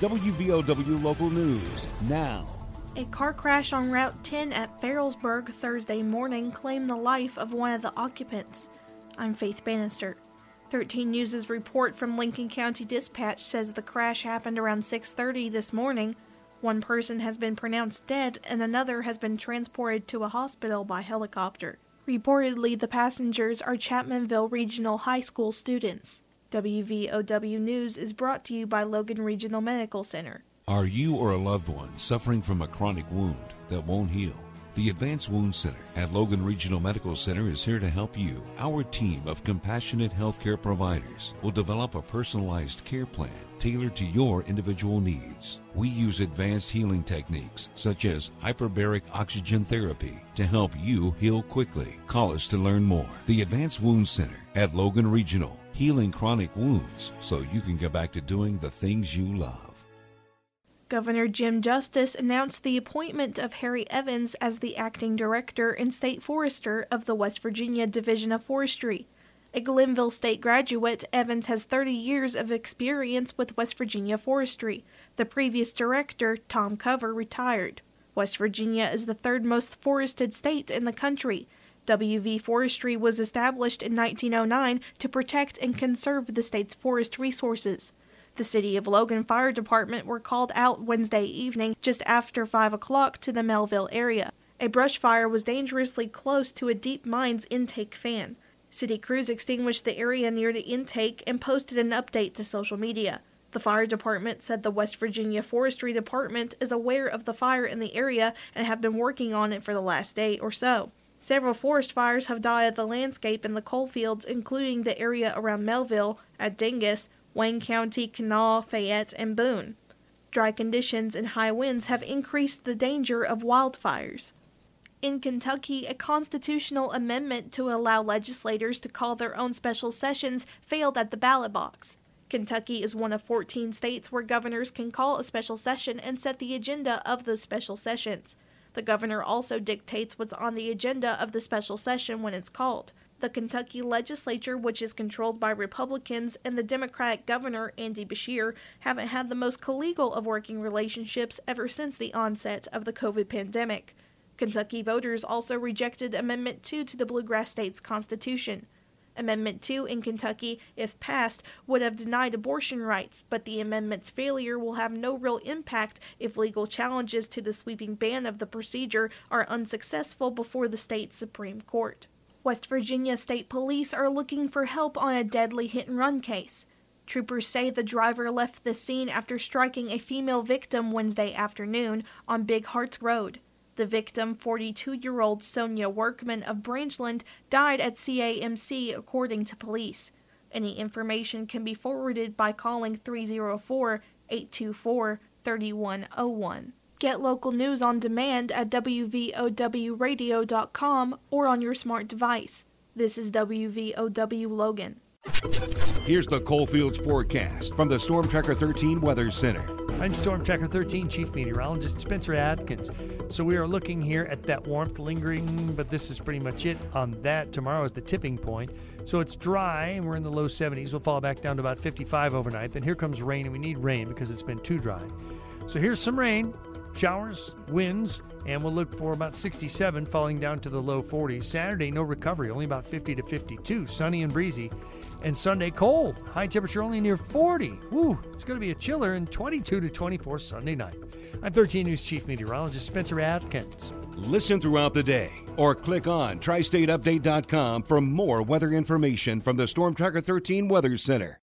WVOW Local News now. A car crash on Route 10 at Ferrellsburg Thursday morning claimed the life of one of the occupants. I'm Faith Bannister. 13 News' report from Lincoln County Dispatch says the crash happened around 6:30 this morning. One person has been pronounced dead and another has been transported to a hospital by helicopter. Reportedly, the passengers are Chapmanville Regional High School students. WVOW News is brought to you by Logan Regional Medical Center. Are you or a loved one suffering from a chronic wound that won't heal? The Advanced Wound Center at Logan Regional Medical Center is here to help you. Our team of compassionate healthcare providers will develop a personalized care plan tailored to your individual needs. We use advanced healing techniques such as hyperbaric oxygen therapy to help you heal quickly. Call us to learn more. The Advanced Wound Center at Logan Regional, healing chronic wounds so you can get back to doing the things you love. Governor Jim Justice announced the appointment of Harry Evans as the acting director and state forester of the West Virginia Division of Forestry. A Glenville State graduate, Evans has 30 years of experience with West Virginia forestry. The previous director, Tom Cover, retired. West Virginia is the third most forested state in the country. WV Forestry was established in 1909 to protect and conserve the state's forest resources. The City of Logan Fire Department were called out Wednesday evening just after 5 o'clock to the Melville area. A brush fire was dangerously close to a deep mines intake fan. City crews extinguished the area near the intake and posted an update to social media. The fire department said the West Virginia Forestry Department is aware of the fire in the area and have been working on it for the last day or so. Several forest fires have dotted the landscape in the coal fields, including the area around Melville, at Dingess, Wayne County, Kanawha, Fayette, and Boone. Dry conditions and high winds have increased the danger of wildfires. In Kentucky, a constitutional amendment to allow legislators to call their own special sessions failed at the ballot box. Kentucky is one of 14 states where governors can call a special session and set the agenda of those special sessions. The governor also dictates what's on the agenda of the special session when it's called. The Kentucky legislature, which is controlled by Republicans, and the Democratic governor, Andy Beshear, haven't had the most collegial of working relationships ever since the onset of the COVID pandemic. Kentucky voters also rejected Amendment 2 to the Bluegrass States Constitution. Amendment 2 in Kentucky, if passed, would have denied abortion rights, but the amendment's failure will have no real impact if legal challenges to the sweeping ban of the procedure are unsuccessful before the state Supreme Court. West Virginia State Police are looking for help on a deadly hit and run case. Troopers say the driver left the scene after striking a female victim Wednesday afternoon on Big Harts Road. The victim, 42 year old Sonia Workman of Branchland, died at CAMC, according to police. Any information can be forwarded by calling 304 824 3101. Get local news on demand at WVOWradio.com or on your smart device. This is WVOW Logan. Here's the Coalfields forecast from the Storm Tracker 13 Weather Center. I'm Storm Tracker 13 Chief Meteorologist Spencer Atkins. So we are looking here at that warmth lingering, but this is pretty much it on that. Tomorrow is the tipping point. So it's dry and we're in the low 70s. We'll fall back down to about 55 overnight. Then here comes rain, and we need rain because it's been too dry. So here's some rain, showers, winds, and we'll look for about 67 falling down to the low 40s. Saturday, no recovery, only about 50 to 52, sunny and breezy. And Sunday, cold. High temperature only near 40. Woo, it's going to be a chiller and 22 to 24 Sunday night. I'm 13 News Chief Meteorologist Spencer Atkins. Listen throughout the day or click on tristateupdate.com for more weather information from the Storm Tracker 13 Weather Center.